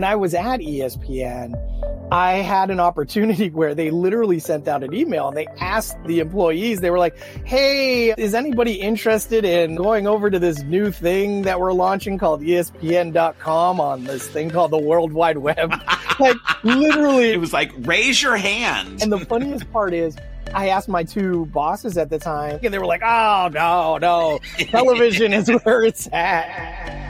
when I was at ESPN, I had an opportunity where they literally sent out an email and they asked the employees, they were like, Hey, is anybody interested in going over to this new thing that we're launching called ESPN.com on this thing called the World Wide Web? like literally. It was like, raise your hand. And the funniest part is, I asked my two bosses at the time, and they were like, "Oh no, no, television is where it's at."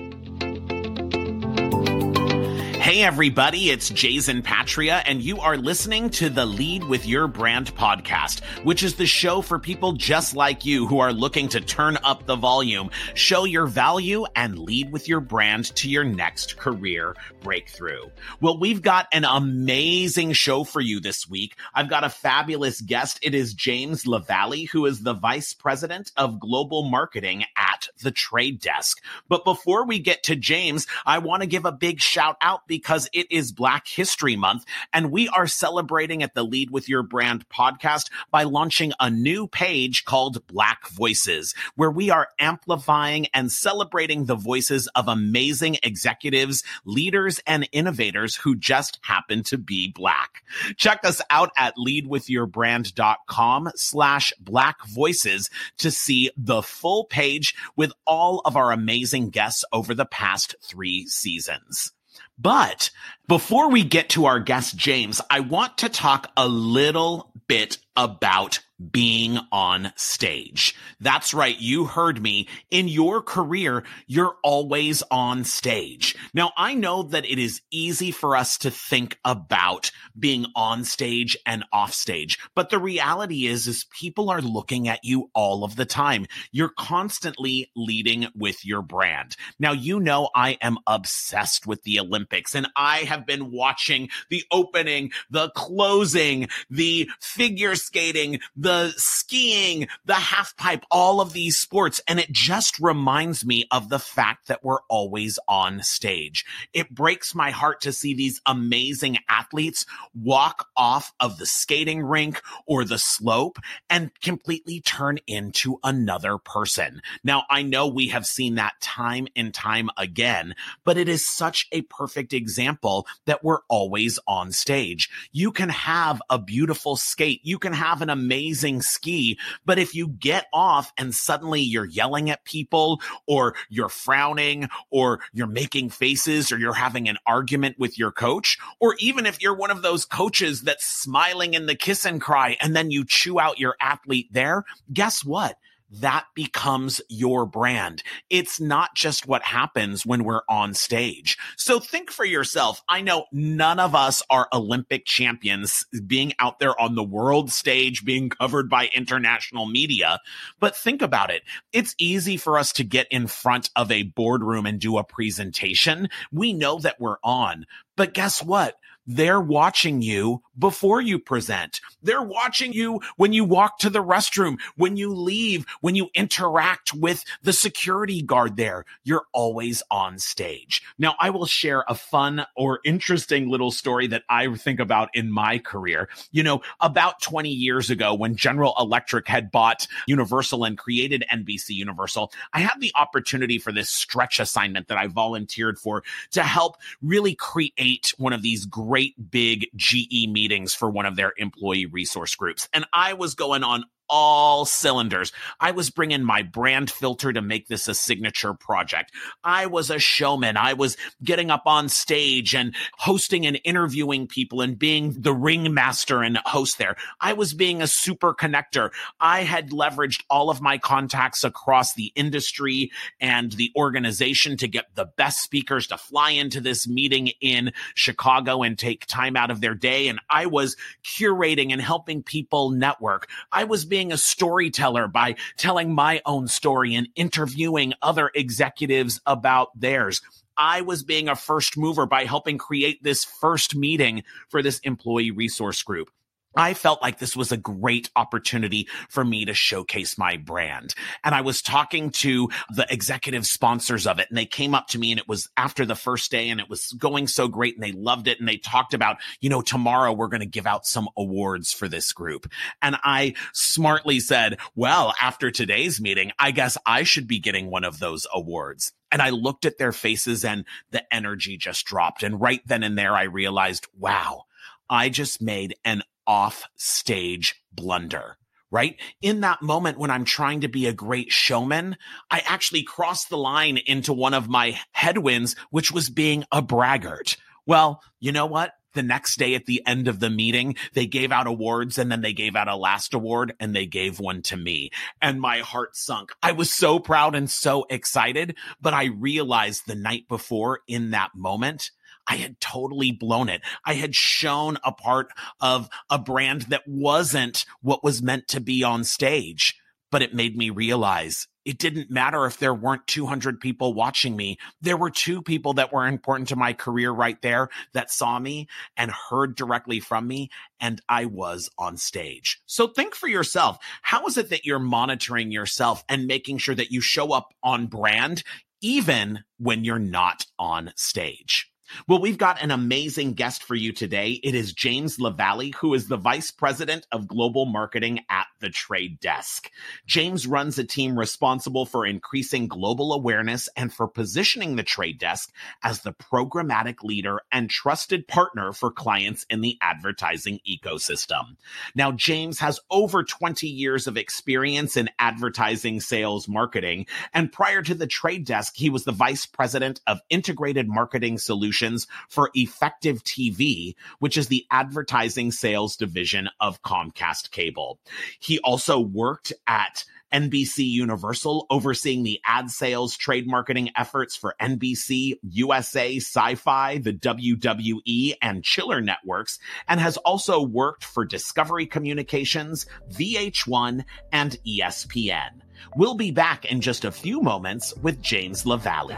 Hey, everybody, it's Jason Patria, and you are listening to the Lead with Your Brand podcast, which is the show for people just like you who are looking to turn up the volume, show your value, and lead with your brand to your next career breakthrough. Well, we've got an amazing show for you this week. I've got a fabulous guest. It is James LaValle, who is the Vice President of Global Marketing at the Trade Desk. But before we get to James, I want to give a big shout out because because it is Black History Month. And we are celebrating at the Lead with Your Brand podcast by launching a new page called Black Voices, where we are amplifying and celebrating the voices of amazing executives, leaders, and innovators who just happen to be Black. Check us out at leadwithyourbrand.com slash black voices to see the full page with all of our amazing guests over the past three seasons. But before we get to our guest, James, I want to talk a little bit about being on stage. That's right. You heard me. In your career, you're always on stage. Now, I know that it is easy for us to think about being on stage and off stage, but the reality is, is people are looking at you all of the time. You're constantly leading with your brand. Now, you know, I am obsessed with the Olympics and I have been watching the opening, the closing, the figure skating, the the skiing, the half pipe, all of these sports. And it just reminds me of the fact that we're always on stage. It breaks my heart to see these amazing athletes walk off of the skating rink or the slope and completely turn into another person. Now, I know we have seen that time and time again, but it is such a perfect example that we're always on stage. You can have a beautiful skate. You can have an amazing amazing ski. But if you get off and suddenly you're yelling at people or you're frowning or you're making faces or you're having an argument with your coach, or even if you're one of those coaches that's smiling in the kiss and cry and then you chew out your athlete there, guess what? That becomes your brand. It's not just what happens when we're on stage. So think for yourself. I know none of us are Olympic champions being out there on the world stage, being covered by international media, but think about it. It's easy for us to get in front of a boardroom and do a presentation. We know that we're on, but guess what? They're watching you before you present. They're watching you when you walk to the restroom, when you leave, when you interact with the security guard there. You're always on stage. Now, I will share a fun or interesting little story that I think about in my career. You know, about 20 years ago, when General Electric had bought Universal and created NBC Universal, I had the opportunity for this stretch assignment that I volunteered for to help really create one of these great big GE meetings for one of their employee resource groups. And I was going on all cylinders. I was bringing my brand filter to make this a signature project. I was a showman. I was getting up on stage and hosting and interviewing people and being the ringmaster and host there. I was being a super connector. I had leveraged all of my contacts across the industry and the organization to get the best speakers to fly into this meeting in Chicago and take time out of their day. And I was curating and helping people network. I was being a storyteller by telling my own story and interviewing other executives about theirs. I was being a first mover by helping create this first meeting for this employee resource group. I felt like this was a great opportunity for me to showcase my brand. And I was talking to the executive sponsors of it and they came up to me and it was after the first day and it was going so great and they loved it. And they talked about, you know, tomorrow we're going to give out some awards for this group. And I smartly said, well, after today's meeting, I guess I should be getting one of those awards. And I looked at their faces and the energy just dropped. And right then and there, I realized, wow, I just made an off stage blunder right? In that moment when I'm trying to be a great showman, I actually crossed the line into one of my headwinds, which was being a braggart. Well, you know what? The next day at the end of the meeting, they gave out awards and then they gave out a last award and they gave one to me and my heart sunk. I was so proud and so excited, but I realized the night before in that moment, I had totally blown it. I had shown a part of a brand that wasn't what was meant to be on stage, but it made me realize it didn't matter if there weren't 200 people watching me. There were two people that were important to my career right there that saw me and heard directly from me, and I was on stage. So think for yourself. How is it that you're monitoring yourself and making sure that you show up on brand even when you're not on stage? Well, we've got an amazing guest for you today. It is James LaValle, who is the Vice President of Global Marketing at the Trade Desk. James runs a team responsible for increasing global awareness and for positioning the Trade Desk as the programmatic leader and trusted partner for clients in the advertising ecosystem. Now, James has over 20 years of experience in advertising sales marketing. And prior to the Trade Desk, he was the Vice President of Integrated Marketing Solutions solutions for Effective TV, which is the advertising sales division of Comcast Cable. He also worked at NBC Universal, overseeing the ad sales trade marketing efforts for NBC, USA, Sci Fi, the WWE, and Chiller networks, and has also worked for Discovery Communications, VH1, and ESPN. We'll be back in just a few moments with James LaValle.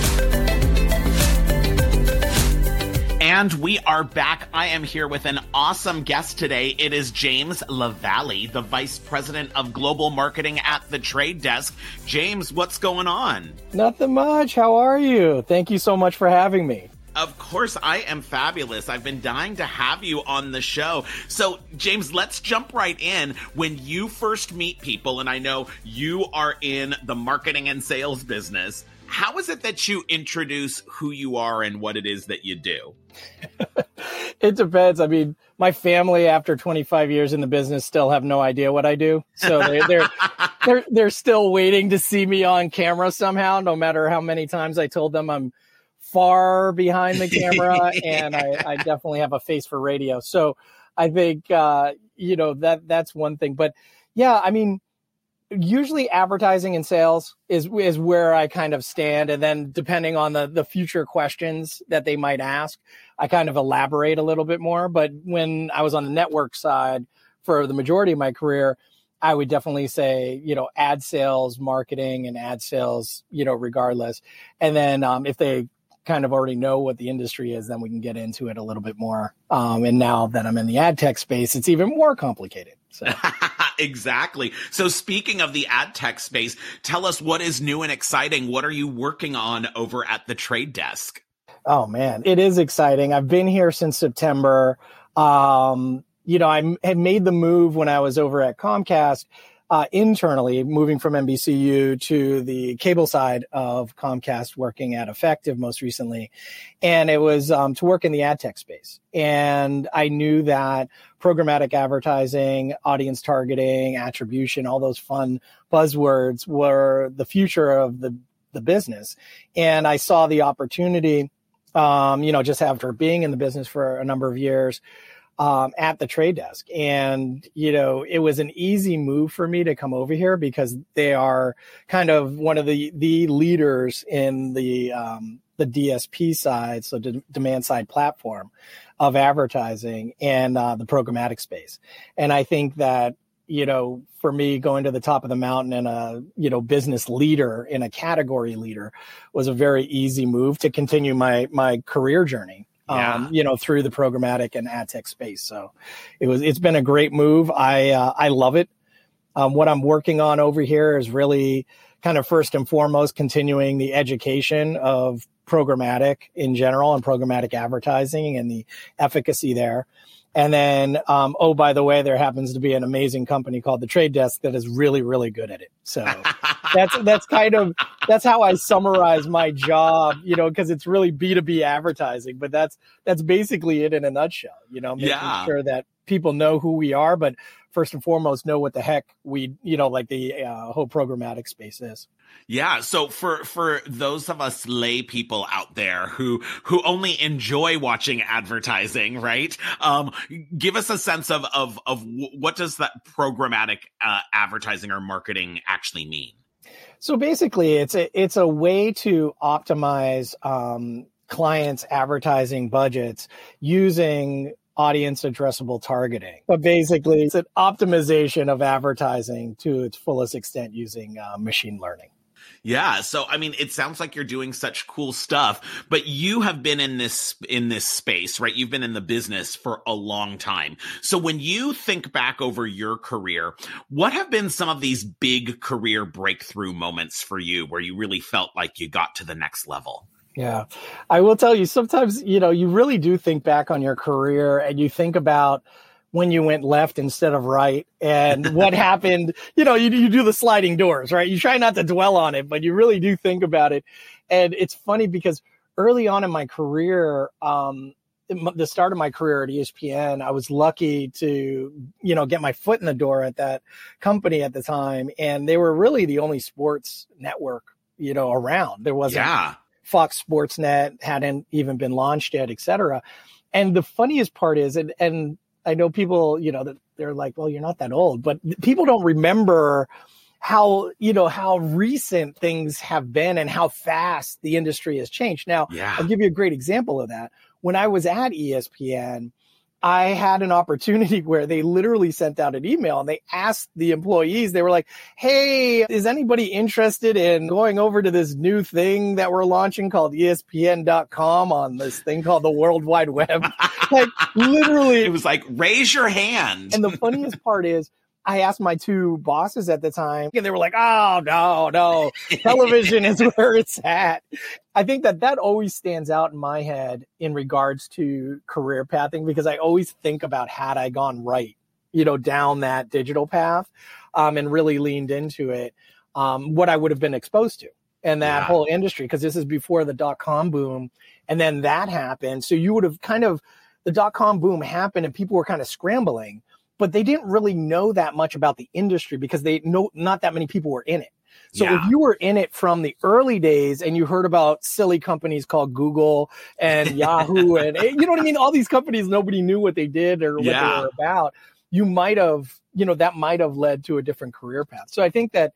And we are back. I am here with an awesome guest today. It is James LaValle, the Vice President of Global Marketing at the Trade Desk. James, what's going on? Nothing much. How are you? Thank you so much for having me. Of course, I am fabulous. I've been dying to have you on the show. So, James, let's jump right in. When you first meet people, and I know you are in the marketing and sales business, how is it that you introduce who you are and what it is that you do? it depends. I mean, my family, after 25 years in the business, still have no idea what I do. So they're they're they're, they're still waiting to see me on camera somehow. No matter how many times I told them I'm far behind the camera, and I, I definitely have a face for radio. So I think uh, you know that that's one thing. But yeah, I mean usually advertising and sales is is where I kind of stand. And then depending on the the future questions that they might ask I kind of elaborate a little bit more. But when I was on the network side for the majority of my career I would definitely say you know ad sales marketing and ad sales you know regardless. And then um, if they kind of already know what the industry is then we can get into it a little bit more um, and now that I'm in the ad tech space it's even more complicated so exactly. So speaking of the ad tech space, tell us what is new and exciting. What are you working on over at the trade desk? Oh man, it is exciting. I've been here since September. Um, you know, I had made the move when I was over at Comcast uh, internally, moving from NBCU to the cable side of Comcast, working at Effectv most recently. And it was um, to work in the ad tech space. And I knew that programmatic advertising, audience targeting, attribution, all those fun buzzwords were the future of the, the business. And I saw the opportunity, um, you know, just after being in the business for a number of years um, at the trade desk. And, you know, it was an easy move for me to come over here because they are kind of one of the, the leaders in the, um, the DSP side, so de- demand side platform of advertising and uh, the programmatic space. And I think that, you know, for me going to the top of the mountain and a, you know, business leader in a category leader was a very easy move to continue my, my career journey yeah. um, you know, through the programmatic and ad tech space. So it was, it's been a great move. I, uh, I love it. Um, what I'm working on over here is really kind of first and foremost continuing the education of programmatic in general and programmatic advertising and the efficacy there. And then, um, oh, by the way, there happens to be an amazing company called the Trade Desk that is really, really good at it. So that's that's kind of that's how I summarize my job, you know, because it's really B two B advertising. But that's that's basically it in a nutshell. You know, making yeah. sure that people know who we are, but first and foremost know what the heck we, you know, like the uh, whole programmatic space is. Yeah. So for for those of us lay people out there who who only enjoy watching advertising, right? Um, give us a sense of of of what does that programmatic uh, advertising or marketing actually mean? So basically, it's a it's a way to optimize um, clients' advertising budgets using audience addressable targeting. But basically, it's an optimization of advertising to its fullest extent using uh, machine learning. Yeah. So, I mean, it sounds like you're doing such cool stuff, but you have been in this, in this space, right? You've been in the business for a long time. So when you think back over your career, what have been some of these big career breakthrough moments for you where you really felt like you got to the next level? Yeah. I will tell you sometimes, you know, you really do think back on your career and you think about when you went left instead of right and what happened. You know, you, you do the sliding doors, right? You try not to dwell on it, but you really do think about it. And it's funny because early on in my career, um, the start of my career at ESPN, I was lucky to, you know, get my foot in the door at that company at the time. And they were really the only sports network, you know, around. There wasn't yeah. Fox Sports Net hadn't even been launched yet, et cetera. And the funniest part is, and, and I know people, you know, that they're like, well, you're not that old, but people don't remember how, you know, how recent things have been and how fast the industry has changed. Now, yeah. I'll give you a great example of that. When I was at ESPN, I had an opportunity where they literally sent out an email and they asked the employees, they were like, Hey, is anybody interested in going over to this new thing that we're launching called ESPN.com on this thing called the World Wide Web? like literally. It was like, raise your hand. And the funniest part is I asked my two bosses at the time, and they were like, "Oh no, no, television is where it's at." I think that that always stands out in my head in regards to career pathing because I always think about had I gone right, you know, down that digital path, um, and really leaned into it, um, what I would have been exposed to and that yeah. whole industry because this is before the dot com boom, and then that happened, so you would have kind of the dot com boom happened and people were kind of scrambling but they didn't really know that much about the industry because they know not that many people were in it. So yeah. if you were in it from the early days and you heard about silly companies called Google and Yahoo and you know what I mean, all these companies nobody knew what they did or what yeah. they were about, you might have, you know, that might have led to a different career path. So I think that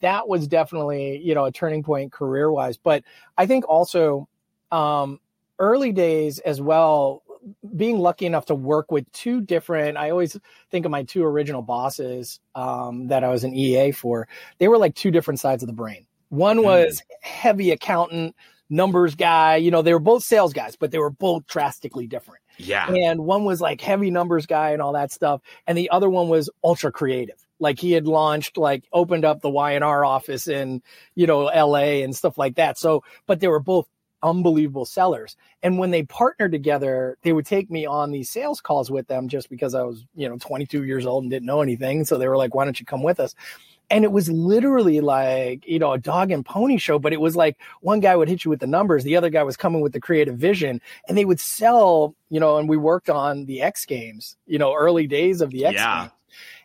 that was definitely, you know, a turning point career wise. But I think also um, early days as well being lucky enough to work with two different i always think of my two original bosses um, that i was an ea for they were like two different sides of the brain one hmm. was heavy accountant numbers guy you know they were both sales guys but they were both drastically different yeah and one was like heavy numbers guy and all that stuff and the other one was ultra creative Like he had launched, like opened up the Y&R office in, you know, LA and stuff like that. So, but they were both unbelievable sellers. And when they partnered together, they would take me on these sales calls with them just because I was, you know, 22 years old and didn't know anything. So they were like, why don't you come with us? And it was literally like, you know, a dog and pony show, but it was like one guy would hit you with the numbers, the other guy was coming with the creative vision, and they would sell, you know, and we worked on the X games, you know, early days of the X yeah. games.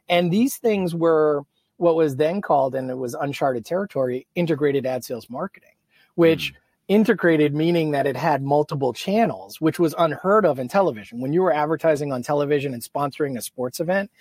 And these things were what was then called, and it was uncharted territory, integrated ad sales marketing, which mm integrated meaning that it had multiple channels, which was unheard of in television. When you were advertising on television and sponsoring a sports event,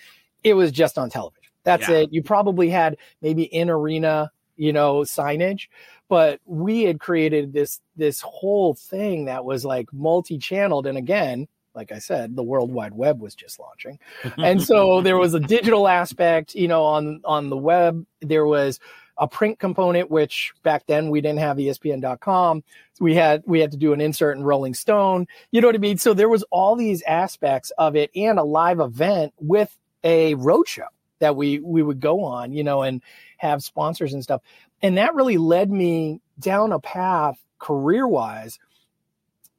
it was just on television. That's yeah. it. You probably had maybe in arena, you know, signage, but we had created this this whole thing that was like multi-channeled and again, like I said, the World Wide Web was just launching. And so there was a digital aspect, you know, on on the web. There was a print component, which back then we didn't have ESPN.com. We had we had to do an insert in Rolling Stone. You know what I mean? So there was all these aspects of it and a live event with a roadshow that we we would go on, you know, and have sponsors and stuff. And that really led me down a path career wise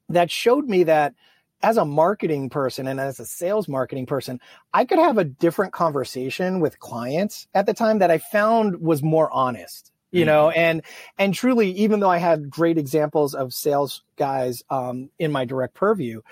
that showed me that as a marketing person and as a sales marketing person, I could have a different conversation with clients at the time that I found was more honest, you mm-hmm. know, and, and truly, even though I had great examples of sales guys, um, in my direct purview,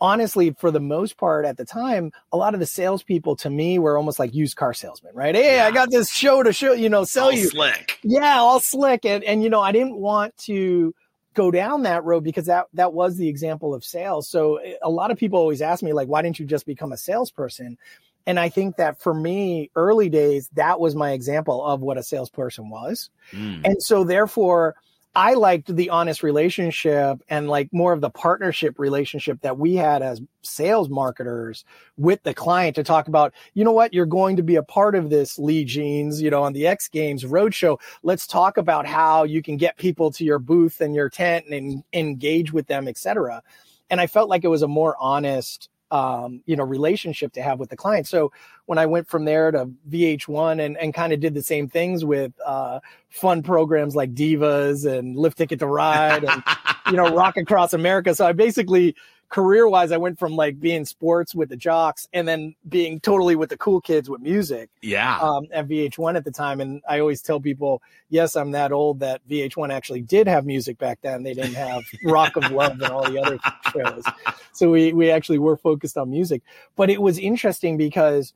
honestly, for the most part at the time, a lot of the salespeople to me were almost like used car salesmen, right? Hey, yeah. I got this show to show, you know, sell all you. Slick. Yeah, all slick. And, and, you know, I didn't want to, go down that road because that that was the example of sales. So eh, a lot of people always ask me like, why didn't you just become a salesperson? And I think that for me, early days, that was my example of what a salesperson was. Mm. And so therefore, I liked the honest relationship and like more of the partnership relationship that we had as sales marketers with the client to talk about, you know what, you're going to be a part of this Lee Jeans, you know, on the X Games Roadshow. Let's talk about how you can get people to your booth and your tent and engage with them, etc. And I felt like it was a more honest um, you know, relationship to have with the client. So when I went from there to VH1 and, and kind of did the same things with uh, fun programs like Divas and Lift Ticket to Ride and, you know, Rock Across America. So I basically career wise, I went from like being sports with the jocks and then being totally with the cool kids with music. Yeah. Um, at VH1 at the time. And I always tell people, yes, I'm that old that VH1 actually did have music back then. They didn't have Rock of Love and all the other shows. So we, we actually were focused on music. But it was interesting because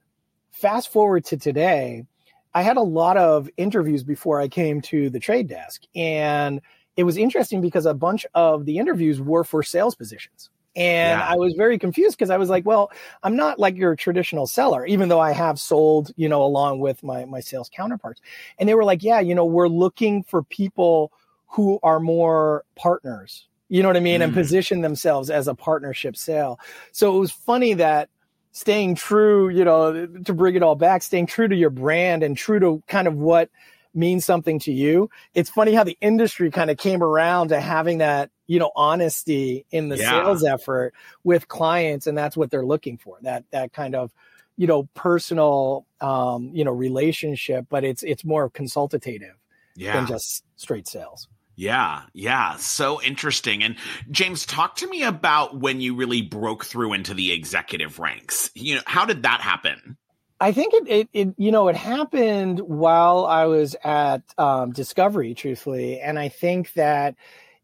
fast forward to today, I had a lot of interviews before I came to the trade desk. And it was interesting because a bunch of the interviews were for sales positions. And yeah. I was very confused because I was like, well, I'm not like your traditional seller, even though I have sold, you know, along with my, my sales counterparts. And they were like, yeah, you know, we're looking for people who are more partners, you know what I mean? Mm. And position themselves as a partnership sale. So it was funny that staying true, you know, to bring it all back, staying true to your brand and true to kind of what means something to you. It's funny how the industry kind of came around to having that, you know, honesty in the yeah. sales effort with clients. And that's what they're looking for. That, that kind of, you know, personal, um, you know, relationship, but it's, it's more consultative yeah. than just straight sales. Yeah, yeah, so interesting. And James, talk to me about when you really broke through into the executive ranks. You know, how did that happen? I think it, it, it, you know, it happened while I was at um, Discovery, truthfully. And I think that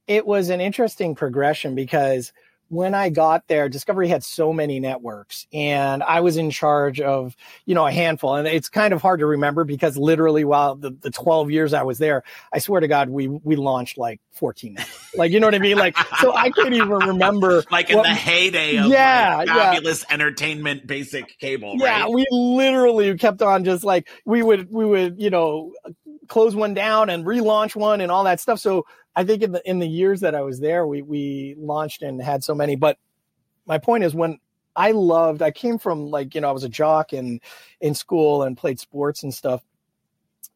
it was an interesting progression because – when I got there, Discovery had so many networks and I was in charge of, you know, a handful. And it's kind of hard to remember because literally while the, the 12 years I was there, I swear to God, we, we launched like 14. Like, you know what I mean? Like, so I can't even remember. like in what, the heyday of yeah, like fabulous yeah. entertainment basic cable. Yeah. Right? We literally kept on just like, we would, we would, you know, close one down and relaunch one and all that stuff. So I think in the in the years that I was there, we we launched and had so many. But my point is when I loved, I came from like you know I was a jock in in school and played sports and stuff,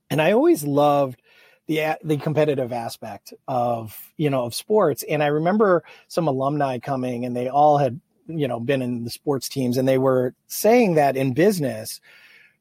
and I always loved the the competitive aspect of you know of sports. And I remember some alumni coming, and they all had you know been in the sports teams, and they were saying that in business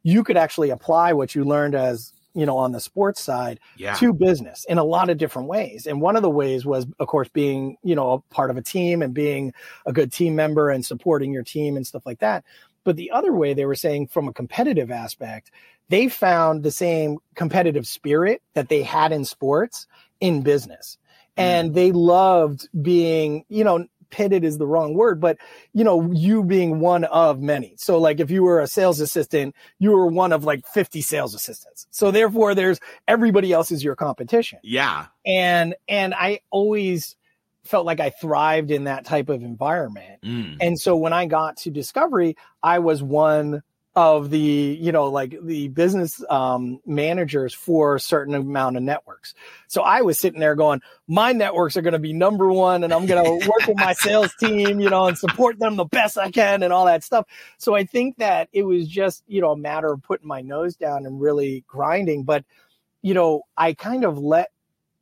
you could actually apply what you learned as you know on the sports side Yeah. to business in a lot of different ways. And one of the ways was of course being you know a part of a team and being a good team member and supporting your team and stuff like that. But the other way they were saying from a competitive aspect they found the same competitive spirit that they had in sports in business. And mm. they loved being you know pitted is the wrong word but you know you being one of many so like if you were a sales assistant you were one of like 50 sales assistants so therefore there's everybody else is your competition Yeah. and and i always felt like i thrived in that type of environment Mm. and so when I got to Discovery, I was one of the, you know, like the business um, managers for a certain amount of networks. So I was sitting there going, my networks are going to be number one and I'm going to work with my sales team, you know, and support them the best I can and all that stuff. So I think that it was just, you know, a matter of putting my nose down and really grinding. But, you know, I kind of let,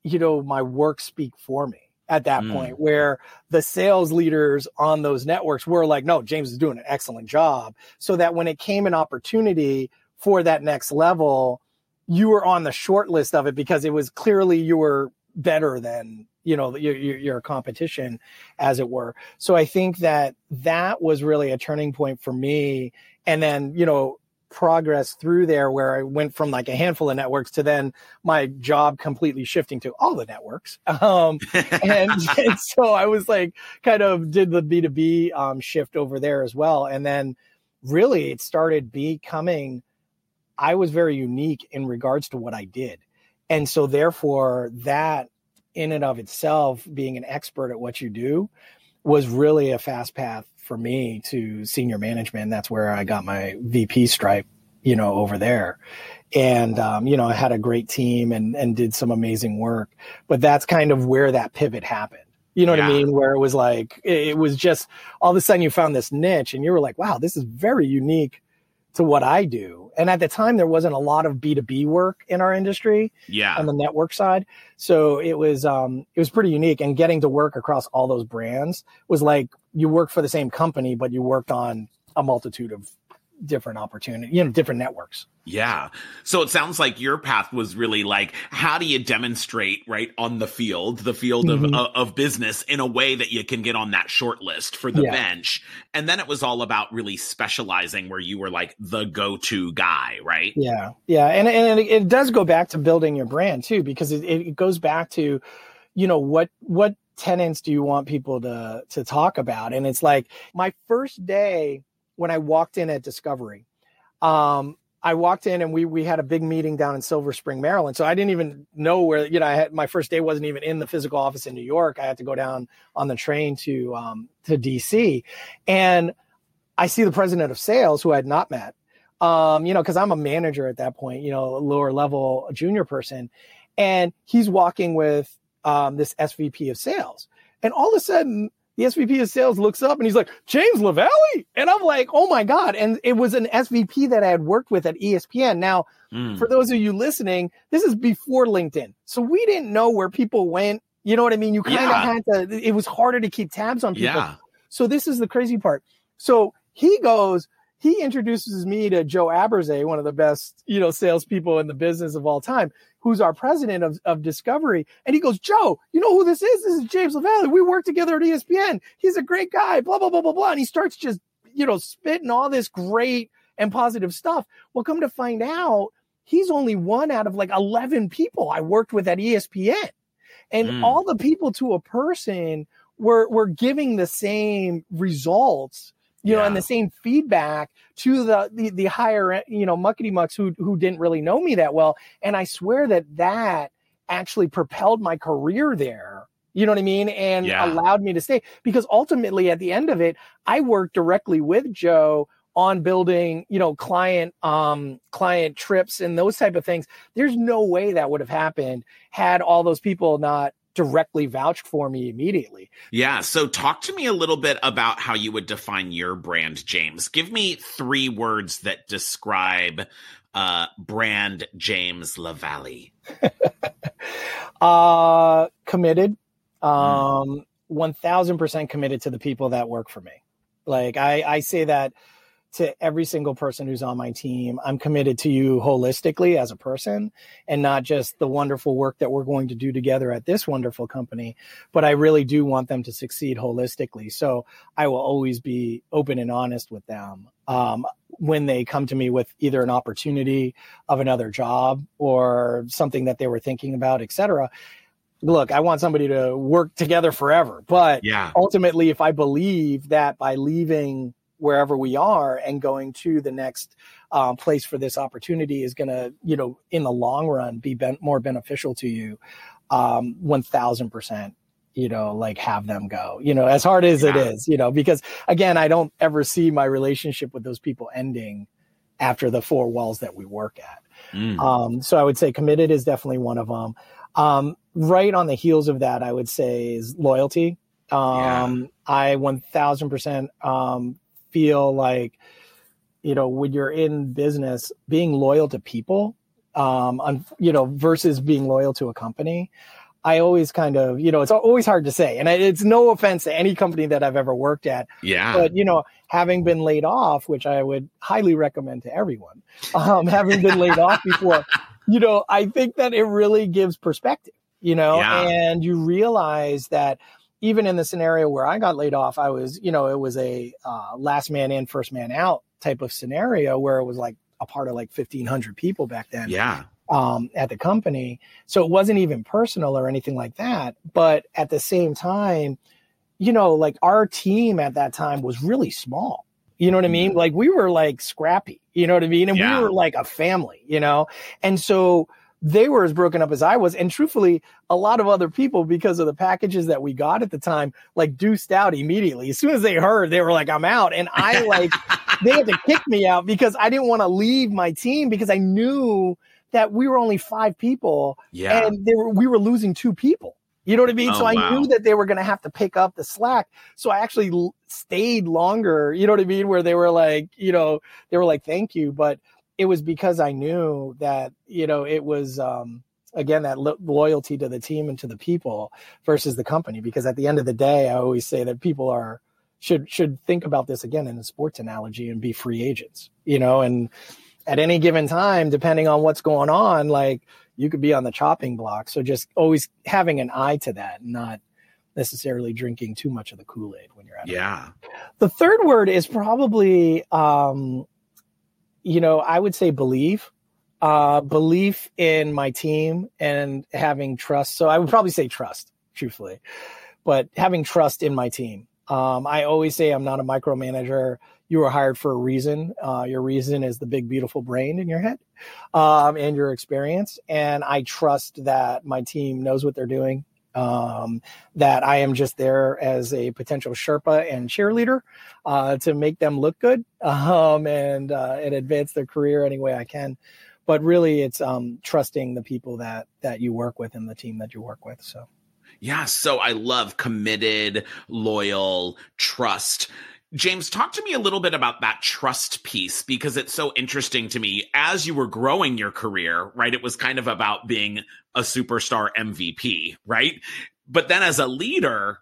you know, my work speak for me at that Mm. point where the sales leaders on those networks were like, no, James is doing an excellent job. So that when it came an opportunity for that next level, you were on the short list of it because it was clearly you were better than, you know, your, your, your competition, as it were. So I think that that was really a turning point for me. And then, you know, progress through there where I went from like a handful of networks to then my job completely shifting to all the networks. Um, and, and so I was like, kind of did the B2B um, shift over there as well. And then really it started becoming, I was very unique in regards to what I did. And so therefore that in and of itself, being an expert at what you do was really a fast path for me to senior management. And that's where I got my VP stripe, you know, over there. And, um, you know, I had a great team and, and did some amazing work, but that's kind of where that pivot happened. You know what I mean? Where it was like, it it was just all of a sudden you found this niche and you were like, wow, this is very unique to what I do. And at the time, there wasn't a lot of B2B work in our industry yeah. on the network side. So it was um it was pretty unique and getting to work across all those brands was like you work for the same company but you worked on a multitude of different opportunity, you know, different networks. Yeah. So it sounds like your path was really like, how do you demonstrate right on the field, the field of, mm-hmm. of, of business in a way that you can get on that short list for the Yeah. bench? And then it was all about really specializing where you were like the go-to guy, right? Yeah, yeah, and and it, it does go back to building your brand too, because it, it goes back to, you know, what what tenants do you want people to to talk about? And it's like my first day when I walked in at Discovery, um, I walked in and we we had a big meeting down in Silver Spring, Maryland. So I didn't even know where you know I had my first day wasn't even in the physical office in New York. I had to go down on the train to um, to DC, and I see the president of sales who I had not met. Um, you know, because I'm a manager at that point, you know, a lower level junior person, and he's walking with um, this SVP of sales, and all of a sudden the SVP of sales looks up and he's like James LaValle, and I'm like, oh my god, and it was an SVP that I had worked with at ESPN. Now, Mm. for those of you listening, this is before LinkedIn, so we didn't know where people went. You know what I mean? You kind of Yeah. had to. It was harder to keep tabs on people. Yeah. So this is the crazy part. So he goes, he introduces me to Joe Abruzzese, one of the best, you know, salespeople in the business of all time, who's our president of, of Discovery. And he goes, Joe, you know who this is? This is James LaValle. We work together at ESPN. He's a great guy, blah, blah, blah, blah, blah. And he starts just, you know, spitting all this great and positive stuff. Well, come to find out, he's only one out of like 11 people I worked with at ESPN. And Mm. all the people to a person were, were giving the same results you know, and the same feedback to the, the the higher you know muckety mucks who who didn't really know me that well. And I swear that that actually propelled my career there. You know what I mean? And Yeah. allowed me to stay because ultimately at the end of it, I worked directly with Joe on building, you know, client um client trips and those type of things. There's no way that would have happened had all those people not directly vouched for me immediately. Yeah. So talk to me a little bit about how you would define your brand, James. Give me three words that describe uh brand James LaValle. Uh, committed. Um, one thousand percent committed to the people that work for me. Like I, I say that, to every single person who's on my team. I'm committed to you holistically as a person and not just the wonderful work that we're going to do together at this wonderful company, but I really do want them to succeed holistically. So I will always be open and honest with them. Um, when they come to me with either an opportunity of another job or something that they were thinking about, et cetera. Look, I want somebody to work together forever. But yeah. ultimately, if I believe that by leaving wherever we are and going to the next um, place for this opportunity is going to, you know, in the long run be ben- more beneficial to you, um, 1000%, you know, like have them go, you know, as hard as yeah. it is, you know, because again, I don't ever see my relationship with those people ending after the four walls that we work at. Mm. Um, so I would say committed is definitely one of them. Um, right on the heels of that, I would say is loyalty. Um, yeah. I 1000% um, feel like you know when you're in business being loyal to people um on, you know versus being loyal to a company i always kind of you know it's always hard to say and it's no offense to any company that i've ever worked at yeah but you know having been laid off which i would highly recommend to everyone um having been laid off before you know i think that it really gives perspective you know yeah. and you realize that even in the scenario where I got laid off, I was, you know, it was a uh, last man in, first man out type of scenario where it was like a part of like 1500 people back then. Yeah. Um, at the company. So it wasn't even personal or anything like that. But at the same time, you know, like our team at that time was really small. You know what I mean? Mm-hmm. Like we were like scrappy, you know what I mean? And yeah. we were like a family, you know? And so they were as broken up as I was. And truthfully, a lot of other people, because of the packages that we got at the time, like deuced out immediately. As soon as they heard, they were like, I'm out. And I like, they had to kick me out because I didn't want to leave my team because I knew that we were only five people. Yeah. And they were, we were losing two people. You know what I mean? Oh, so I wow. knew that they were going to have to pick up the slack. So I actually l- stayed longer. You know what I mean? Where they were like, you know, they were like, thank you. But it was because I knew that you know it was um, again that lo- loyalty to the team and to the people versus the company. Because at the end of the day, I always say that people are should should think about this again in a sports analogy and be free agents. You know, and at any given time, depending on what's going on, like you could be on the chopping block. So just always having an eye to that, not necessarily drinking too much of the Kool Aid when you're at yeah. It. The third word is probably um, you know, I would say believe, uh, belief in my team and having trust. So I would probably say trust, truthfully, but having trust in my team. Um, I always say I'm not a micromanager. You were hired for a reason. Uh, your reason is the big, beautiful brain in your head um, and your experience. And I trust that my team knows what they're doing um, that I am just there as a potential Sherpa and cheerleader uh, to make them look good um, and uh, and advance their career any way I can. But really, it's um, trusting the people that that you work with and the team that you work with. So. Yeah, so I love committed, loyal, trust. James, talk to me a little bit about that trust piece because it's so interesting to me. As you were growing your career, right? It was kind of about being a superstar MVP, right? But then as a leader,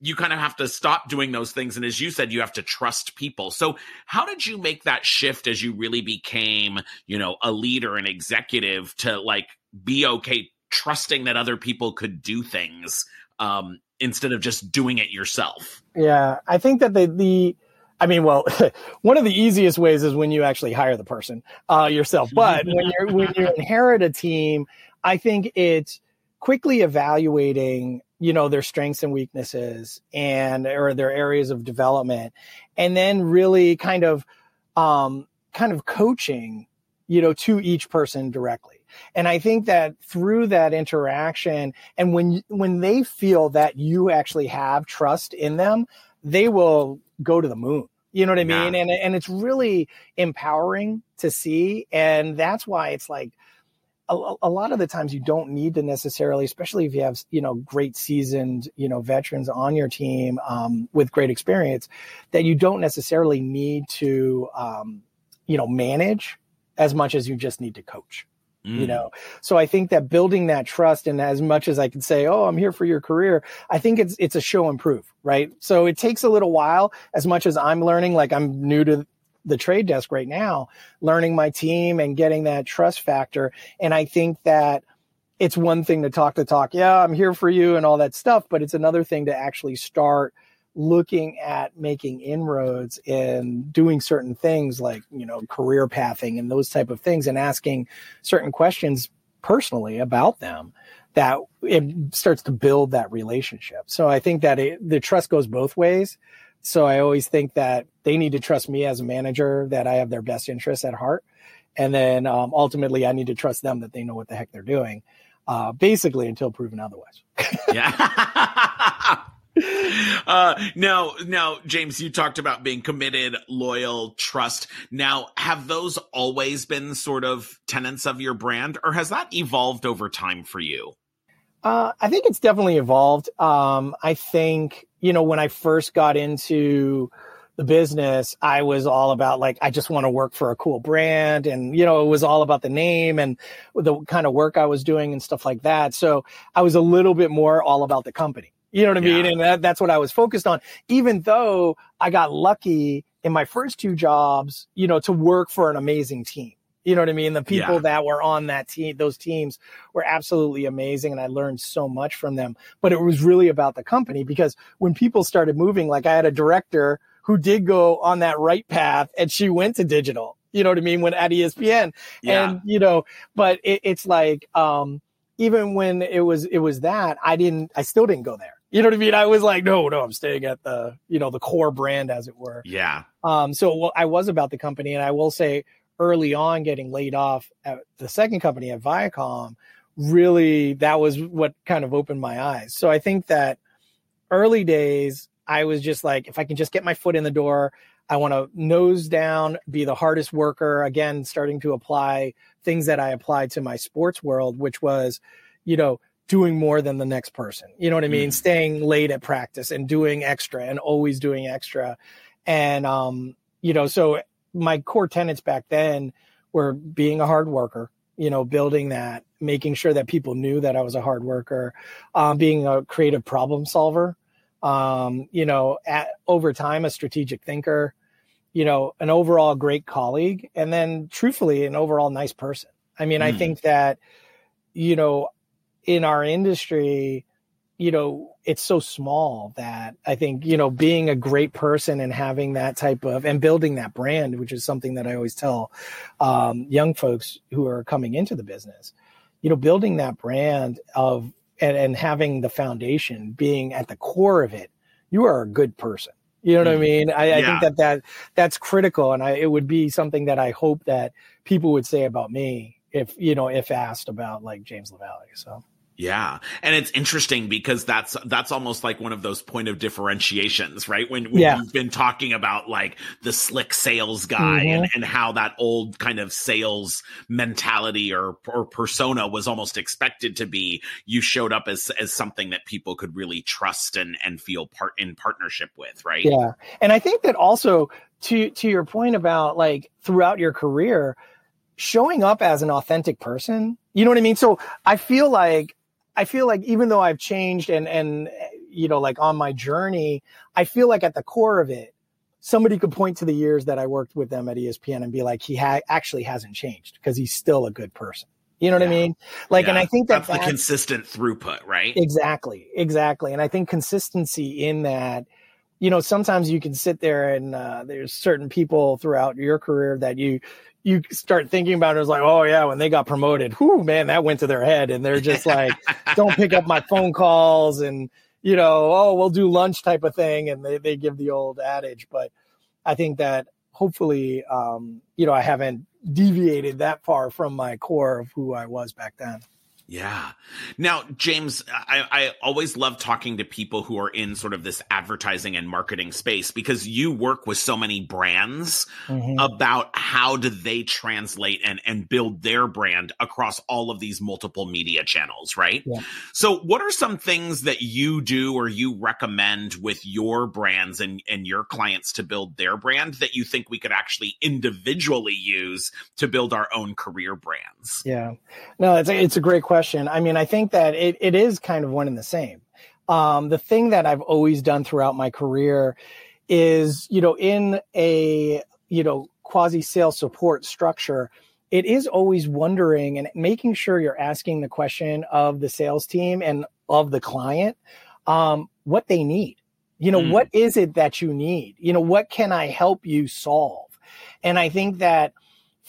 you kind of have to stop doing those things. And as you said, you have to trust people. So how did you make that shift as you really became, you know, a leader, an executive to like be okay trusting that other people could do things um, instead of just doing it yourself. Yeah, I think that the the I mean, well, one of the easiest ways is when you actually hire the person uh, yourself. But when you when you inherit a team, I think it's quickly evaluating, you know, their strengths and weaknesses and or their areas of development, and then really kind of um, kind of coaching, you know, to each person directly. And I think that through that interaction and when, when they feel that you actually have trust in them, they will go to the moon. You know what I mean? Yeah. And, and it's really empowering to see. And that's why it's like, a, a, lot of the times you don't need to necessarily, especially if you have, you know, great seasoned, you know, veterans on your team um, with great experience, that you don't necessarily need to, um, you know, manage as much as you just need to coach. Mm. You know, so I think that building that trust, and as much as I can say, "Oh, I'm here for your career," I think it's it's a show and prove, right? So it takes a little while. As much as I'm learning, like I'm new to the trade desk right now, learning my team and getting that trust factor. And I think that it's one thing to talk the talk. Yeah, I'm here for you and all that stuff, but it's another thing to actually start looking at making inroads and doing certain things like, you know, career pathing and those type of things and asking certain questions personally about them that it starts to build that relationship. So I think that it, the trust goes both ways. So I always think that they need to trust me as a manager that I have their best interests at heart. And then um, ultimately, I need to trust them that they know what the heck they're doing, uh, basically until proven otherwise. yeah. uh, now, now, James, you talked about being committed, loyal, trust. Now, have those always been sort of tenets of your brand, or has that evolved over time for you? Uh, I think it's definitely evolved. Um, I think, you know, when I first got into the business, I was all about like, I just want to work for a cool brand. And, you know, it was all about the name and the kind of work I was doing and stuff like that. So I was a little bit more all about the company. You know what I mean? And that, that's what I was focused on, even though I got lucky in my first two jobs, you know, to work for an amazing team. You know what I mean? The people yeah. that were on that team, those teams were absolutely amazing. And I learned so much from them. But it was really about the company because when people started moving, like I had a director who did go on that right path and she went to digital. You know what I mean? When at ESPN. Yeah. And, you know, but it, it's like, um, even when it was, it was that I didn't, I still didn't go there. You know what I mean? I was like, no, no, I'm staying at the, you know, the core brand as it were. Yeah. Um, so well, I was about the company and I will say early on getting laid off at the second company at Viacom, really that was what kind of opened my eyes. So I think that early days, I was just like, if I can just get my foot in the door, I want to nose down, be the hardest worker. Again, starting to apply things that I applied to my sports world, which was, you know, doing more than the next person. You know what I mean? Mm. Staying late at practice and doing extra and always doing extra. And, um, you know, so my core tenets back then were being a hard worker, you know, building that, making sure that people knew that I was a hard worker, um, being a creative problem solver, um, you know, at, over time, a strategic thinker, you know, an overall great colleague, and then truthfully, an overall nice person. I mean, mm. I think that, you know, in our industry, you know, it's so small that I think, you know, being a great person and having that type of and building that brand, which is something that I always tell um, young folks who are coming into the business, you know, building that brand of and, and having the foundation being at the core of it, you are a good person. You know what I mm-hmm. mean? I, yeah. I, think that, that that's critical. And I, it would be something that I hope that people would say about me if, you know, if asked about like James LaValle. So. Yeah. And it's interesting because that's that's almost like one of those point of differentiations, right? When, when yeah. you've been talking about like the slick sales guy mm-hmm. and, and how that old kind of sales mentality or or persona was almost expected to be, you showed up as as something that people could really trust and and feel part in partnership with, right? Yeah. And I think that also to to your point about like throughout your career, showing up as an authentic person you know what I mean? So I feel like I feel like even though I've changed and and you know like on my journey, I feel like at the core of it, somebody could point to the years that I worked with them at ESPN and be like, he ha- actually hasn't changed because he's still a good person. You know what yeah. I mean? Like, yeah. and I think that that's, that's the consistent throughput, right? Exactly, exactly. And I think consistency in that, you know, sometimes you can sit there and uh, there's certain people throughout your career that you you start thinking about it, it's like, oh yeah, when they got promoted, whoo, man, that went to their head, and they're just like, don't pick up my phone calls, and you know, oh, we'll do lunch type of thing, and they they give the old adage. But I think that hopefully, um, you know, I haven't deviated that far from my core of who I was back then. Yeah. Now, James, I, I, always love talking to people who are in sort of this advertising and marketing space because you work with so many brands mm-hmm. about how do they translate and, and build their brand across all of these multiple media channels, right? Yeah. So what are some things that you do or you recommend with your brands and, and your clients to build their brand that you think we could actually individually use to build our own career brands? Yeah. No, it's a, it's a great question question. I mean, I think that it, it is kind of one and the same. Um, the thing that I've always done throughout my career is, you know, in a, you know, quasi sales support structure, it is always wondering and making sure you're asking the question of the sales team and of the client um, what they need. You know, mm. what is it that you need? You know, what can I help you solve? And I think that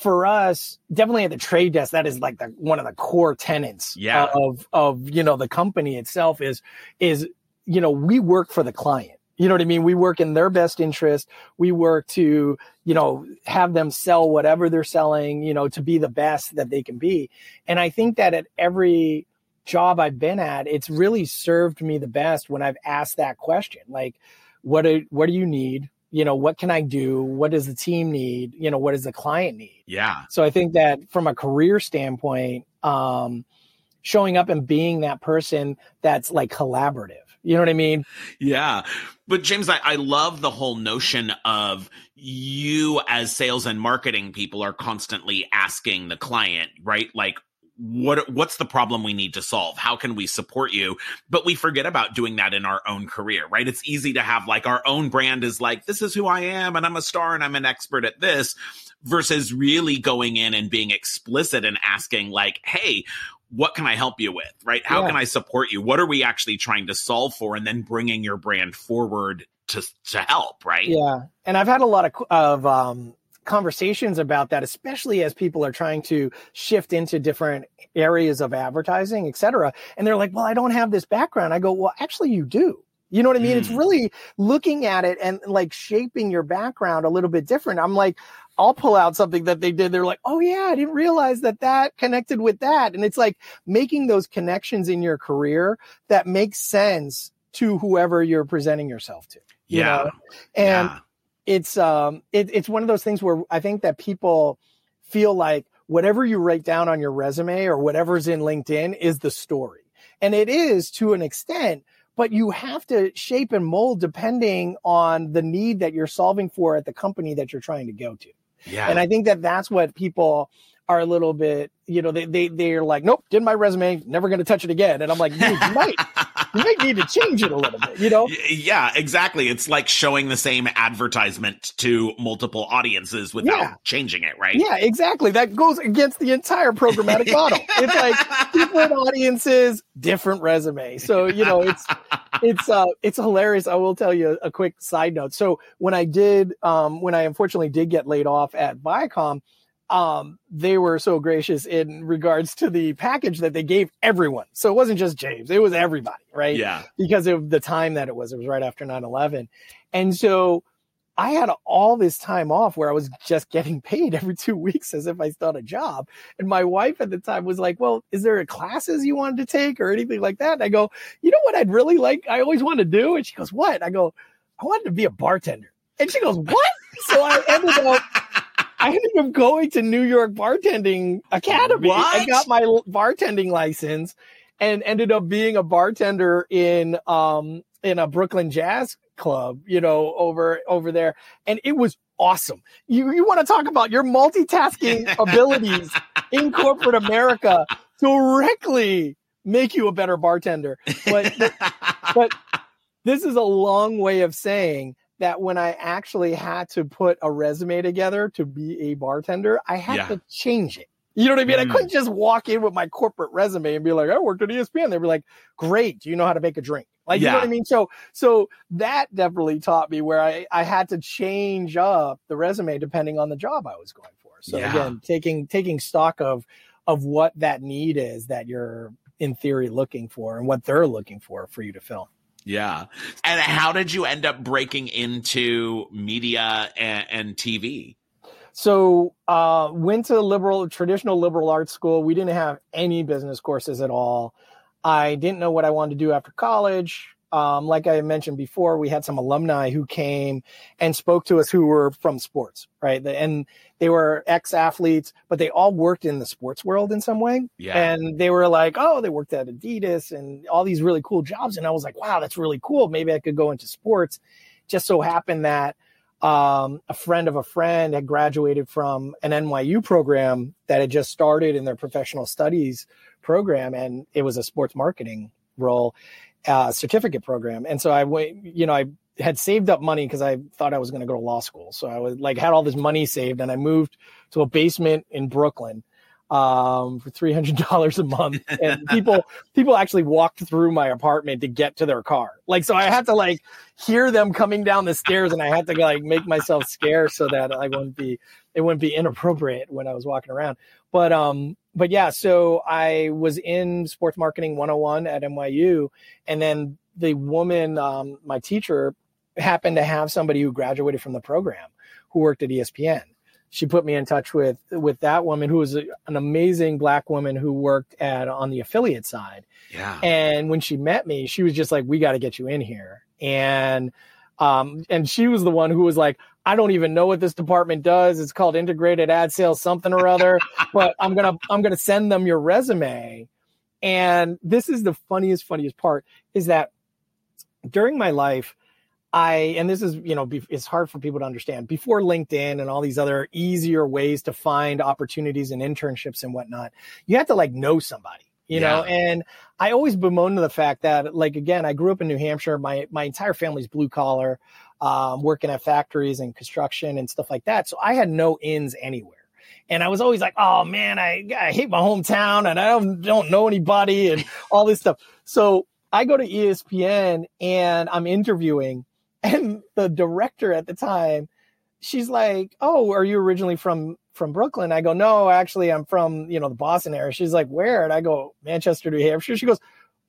for us, definitely at the trade desk, that is like the one of the core tenants yeah. of of you know the company itself is is you know we work for the client. You know what I mean? We work in their best interest. We work to, you know, have them sell whatever they're selling, you know, to be the best that they can be. And I think that at every job I've been at, it's really served me the best when I've asked that question. Like, what do, what do you need? You know, what can I do? What does the team need? You know, what does the client need? Yeah. So I think that from a career standpoint, um, showing up and being that person that's like collaborative. You know what I mean? Yeah. But James, I, I love the whole notion of you as sales and marketing people are constantly asking the client, right? Like, what what's the problem we need to solve? How can we support you? But we forget about doing that in our own career right? It's easy to have like our own brand is like this is who i am and i'm a star and i'm an expert at this versus really going in and being explicit and asking like hey what can i help you with? Right? How yeah. can i support you? What are we actually trying to solve for? And then bringing your brand forward to to help right? Yeah. And i've had a lot of of um conversations about that, especially as people are trying to shift into different areas of advertising, et cetera. And they're like, well, I don't have this background. I go, well, actually you do. You know what I mean? Mm. It's really looking at it and like shaping your background a little bit different. I'm like, I'll pull out something that they did. They're like, oh yeah, I didn't realize that that connected with that. And it's like making those connections in your career that makes sense to whoever you're presenting yourself to. You yeah. Know? And yeah it's um it, it's one of those things where I think that people feel like whatever you write down on your resume or whatever's in LinkedIn is the story. And it is to an extent, but you have to shape and mold depending on the need that you're solving for at the company that you're trying to go to. Yeah. And I think that that's what people are a little bit, you know, they, they, they're like, nope, did my resume, never going to touch it again. And I'm like, you might, you might need to change it a little bit, you know? Yeah, exactly. It's like showing the same advertisement to multiple audiences without yeah. changing it, right? Yeah, exactly. That goes against the entire programmatic model. It's like different audiences, different resume. So, you know, it's, it's, uh, it's hilarious. I will tell you a quick side note. So when I did, um, when I unfortunately did get laid off at Viacom, um, they were so gracious in regards to the package that they gave everyone. So it wasn't just James, it was everybody, right? Yeah. Because of the time that it was. It was right after 9 11. And so I had all this time off where I was just getting paid every two weeks as if I still had a job. And my wife at the time was like, Well, is there classes you wanted to take or anything like that? And I go, You know what I'd really like? I always wanted to do. And she goes, What? I go, I wanted to be a bartender. And she goes, What? so I ended up I ended up going to New York Bartending Academy what? and got my bartending license and ended up being a bartender in um in a Brooklyn jazz club, you know, over over there. And it was awesome. You you want to talk about your multitasking abilities in corporate America directly make you a better bartender. But, but this is a long way of saying that when I actually had to put a resume together to be a bartender, I had yeah. to change it. You know what I mean? Mm. I couldn't just walk in with my corporate resume and be like, I worked at ESPN. They'd be like, great. Do you know how to make a drink? Like, yeah. you know what I mean? So, so that definitely taught me where I, I had to change up the resume depending on the job I was going for. So yeah. again, taking, taking stock of, of what that need is that you're in theory looking for and what they're looking for for you to fill. Yeah. And how did you end up breaking into media and, and TV? So, uh, went to liberal, traditional liberal arts school. We didn't have any business courses at all. I didn't know what I wanted to do after college. Um, like I mentioned before, we had some alumni who came and spoke to us who were from sports, right? And they were ex athletes, but they all worked in the sports world in some way. Yeah. And they were like, oh, they worked at Adidas and all these really cool jobs. And I was like, wow, that's really cool. Maybe I could go into sports. Just so happened that um, a friend of a friend had graduated from an NYU program that had just started in their professional studies program, and it was a sports marketing role uh, certificate program. And so I went, you know, I had saved up money because I thought I was going to go to law school. So I was like, had all this money saved and I moved to a basement in Brooklyn um, for three hundred dollars a month, and people people actually walked through my apartment to get to their car. Like, so I had to like hear them coming down the stairs, and I had to like make myself scarce so that I wouldn't be it wouldn't be inappropriate when I was walking around. But um, but yeah, so I was in sports marketing 101 at NYU, and then the woman, um, my teacher, happened to have somebody who graduated from the program who worked at ESPN she put me in touch with with that woman who was a, an amazing black woman who worked at on the affiliate side. Yeah. And when she met me, she was just like, "We got to get you in here." And um, and she was the one who was like, "I don't even know what this department does. It's called integrated ad sales something or other, but I'm gonna I'm gonna send them your resume." And this is the funniest funniest part is that during my life I, and this is, you know, it's hard for people to understand before LinkedIn and all these other easier ways to find opportunities and internships and whatnot, you have to like know somebody, you yeah. know, and I always bemoan the fact that like, again, I grew up in New Hampshire. My, my entire family's blue collar, um, working at factories and construction and stuff like that. So I had no ins anywhere. And I was always like, oh man, I, I hate my hometown and I don't, don't know anybody and all this stuff. So I go to ESPN and I'm interviewing and the director at the time, she's like, "Oh, are you originally from from Brooklyn?" I go, "No, actually, I'm from you know the Boston area." She's like, "Where?" And I go, "Manchester, New Hampshire." She goes,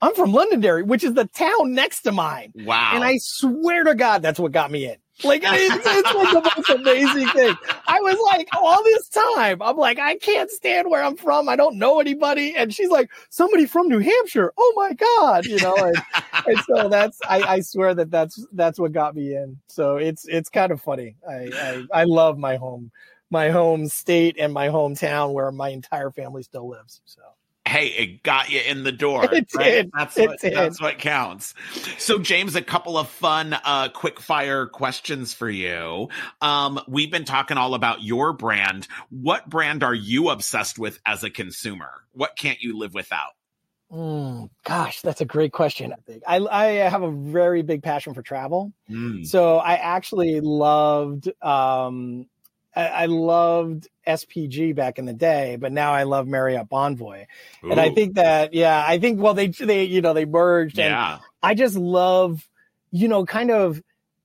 "I'm from Londonderry, which is the town next to mine." Wow! And I swear to God, that's what got me in. Like it's, it's like the most amazing thing. I was like, all this time, I'm like, I can't stand where I'm from. I don't know anybody. And she's like, somebody from New Hampshire. Oh my God. You know, and, and so that's, I, I, swear that that's, that's what got me in. So it's, it's kind of funny. I, I, I love my home, my home state and my hometown where my entire family still lives. So hey, it got you in the door. It right? did. That's it what did. that's what counts. So, James, a couple of fun, uh, quick fire questions for you. Um, we've been talking all about your brand. What brand are you obsessed with as a consumer? What can't you live without? Mm, gosh, that's a great question. I, think. I I have a very big passion for travel. Mm. So I actually loved um, I, I, loved SPG back in the day, but now I love Marriott Bonvoy. Ooh. And I think that, yeah, I think, well, they, they, you know, they merged yeah. and I just love, you know, kind of,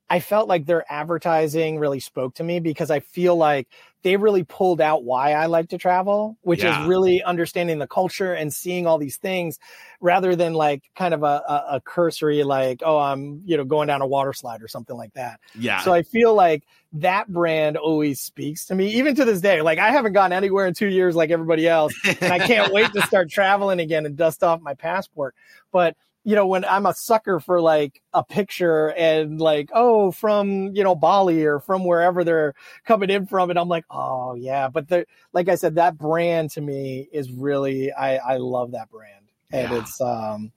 I felt like their advertising really spoke to me because I feel like they really pulled out why I like to travel, which yeah. is really understanding the culture and seeing all these things rather than like kind of a, a, a, cursory, like, oh, I'm, you know, going down a water slide or something like that. Yeah. So I feel like that brand always speaks to me, even to this day. Like I haven't gone anywhere in two years like everybody else. And I can't wait to start traveling again and dust off my passport. But you know, when I'm a sucker for like a picture and like, oh, from, you know, Bali or from wherever they're coming in from. And I'm like, oh, yeah. But the, like I said, that brand to me is really, I, I love that brand. And yeah. it's, um,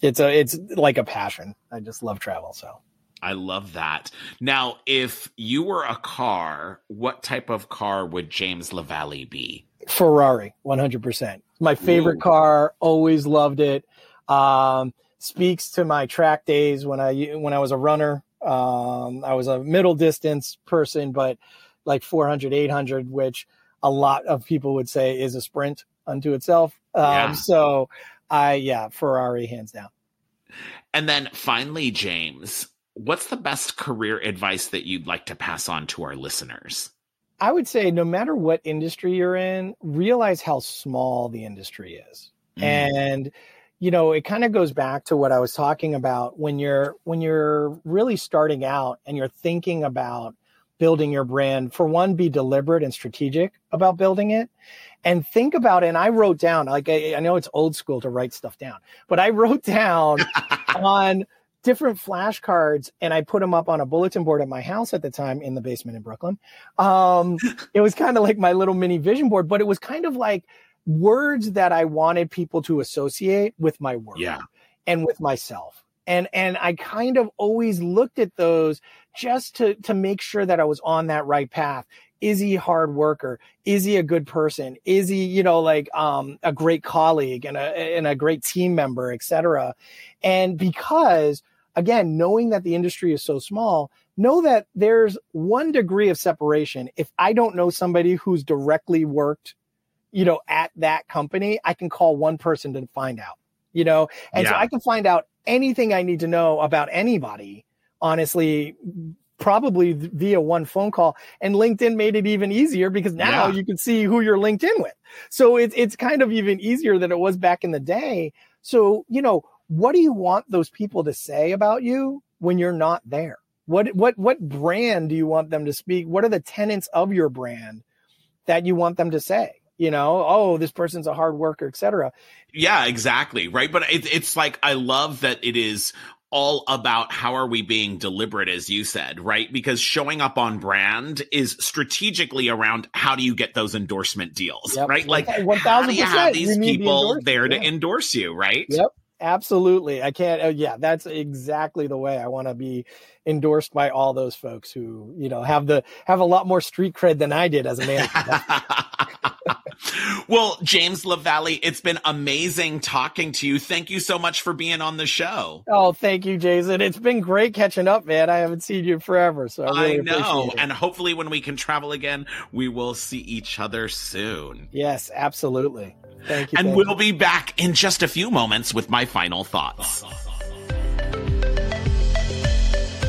it's a, it's like a passion. I just love travel. So. I love that. Now, if you were a car, what type of car would James LaValle be? Ferrari, 100%. My favorite Ooh. car, always loved it. Um, speaks to my track days when I when I was a runner. Um, I was a middle distance person, but like 400, 800, which a lot of people would say is a sprint unto itself. Um, yeah. So I, yeah, Ferrari hands down. And then finally, James, what's the best career advice that you'd like to pass on to our listeners? I would say no matter what industry you're in, realize how small the industry is. Mm. And you know it kind of goes back to what i was talking about when you're when you're really starting out and you're thinking about building your brand for one be deliberate and strategic about building it and think about it and i wrote down like i, I know it's old school to write stuff down but i wrote down on different flashcards and I put them up on a bulletin board at my house at the time in the basement in Brooklyn. Um, it was kind of like my little mini vision board, but it was kind of like words that I wanted people to associate with my work yeah. and with myself. And and I kind of always looked at those just to to make sure that I was on that right path. is he hard worker? Is he a good person? Is he, you know, like um, a great colleague and a and a great team member, etc. And because again, knowing that the industry is so small, know that there's one degree of separation. If I don't know somebody who's directly worked, you know, at that company, I can call one person to find out, you know, and yeah. so I can find out anything I need to know about anybody, honestly, probably via one phone call. And LinkedIn made it even easier because now yeah. you can see who you're linked in with. So it's it's kind of even easier than it was back in the day. So, you know, what do you want those people to say about you when you're not there? What what what brand do you want them to speak? What are the tenets of your brand that you want them to say? You know, oh, this person's a hard worker, etc. Yeah, exactly. Right. But it, it's like, I love that it is all about how are we being deliberate as you said right because showing up on brand is strategically around how do you get those endorsement deals yep. right like 1, how do you have these people the there to yeah. endorse you right yep absolutely i can't uh, yeah that's exactly the way i want to be endorsed by all those folks who you know have the have a lot more street cred than i did as a man. well, James LaValle, it's been amazing talking to you. Thank you so much for being on the show. Oh, thank you, Jason. It's been great catching up, man. I haven't seen you forever, so I, really I know. And hopefully, when we can travel again, we will see each other soon. Yes, absolutely. Thank you. And thank we'll you. be back in just a few moments with my final thoughts.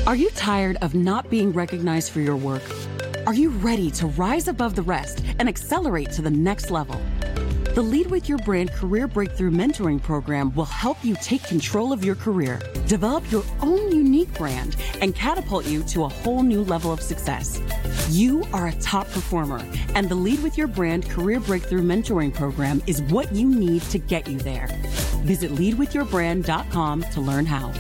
Are you tired of not being recognized for your work? Are you ready to rise above the rest and accelerate to the next level? The Lead with Your Brand Career Breakthrough Mentoring Program will help you take control of your career, develop your own unique brand, and catapult you to a whole new level of success. You are a top performer, and the Lead with Your Brand Career Breakthrough Mentoring Program is what you need to get you there. Visit leadwithyourbrand.com to learn how.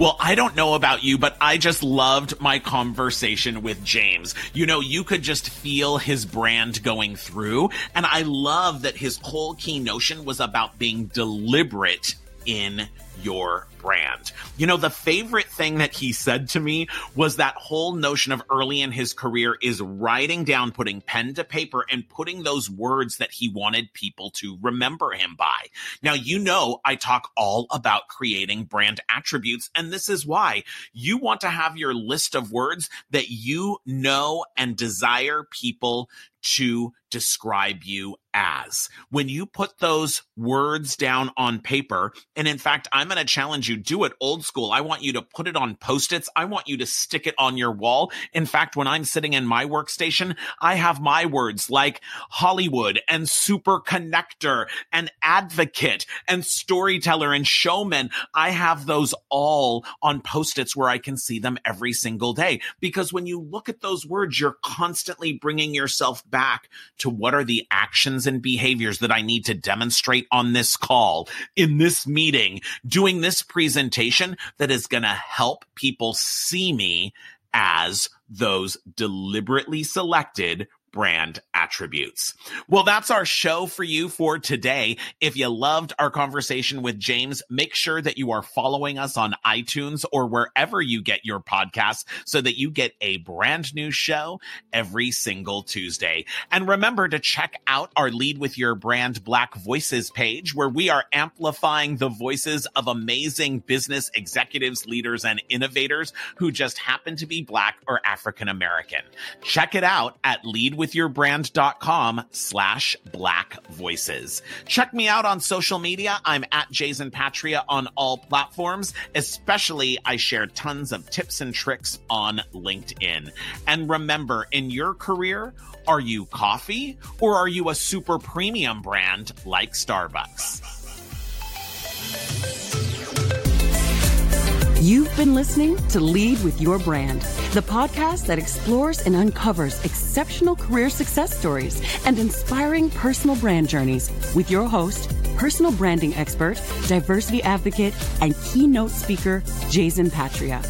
Well, I don't know about you, but I just loved my conversation with James. You know, you could just feel his brand going through. And I love that his whole key notion was about being deliberate in your brand. You know, the favorite thing that he said to me was that whole notion of early in his career is writing down, putting pen to paper and putting those words that he wanted people to remember him by. Now, you know, I talk all about creating brand attributes, and this is why you want to have your list of words that you know and desire people to describe you as. When you put those words down on paper, and in fact, I'm going to challenge you do it old school. I want you to put it on post its. I want you to stick it on your wall. In fact, when I'm sitting in my workstation, I have my words like Hollywood and super connector and advocate and storyteller and showman. I have those all on post its where I can see them every single day. Because when you look at those words, you're constantly bringing yourself back to what are the actions and behaviors that I need to demonstrate on this call, in this meeting, doing this presentation that is going to help people see me as those deliberately selected brand attributes. Well, that's our show for you for today. If you loved our conversation with James, make sure that you are following us on iTunes or wherever you get your podcasts so that you get a brand new show every single Tuesday. And remember to check out our Lead with Your Brand Black Voices page where we are amplifying the voices of amazing business executives, leaders, and innovators who just happen to be Black or African American. Check it out at Lead leadwithyourbrand.com slash black voices. Check me out on social media. I'm at Jason Patria on all platforms. Especially, I share tons of tips and tricks on LinkedIn. And remember, in your career, are you coffee or are you a super premium brand like Starbucks? You've been listening to Lead with Your Brand, the podcast that explores and uncovers exceptional career success stories and inspiring personal brand journeys with your host, personal branding expert, diversity advocate, and keynote speaker, Jason Patria.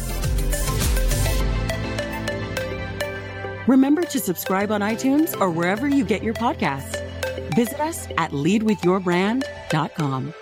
Remember to subscribe on iTunes or wherever you get your podcasts. Visit us at leadwithyourbrand.com.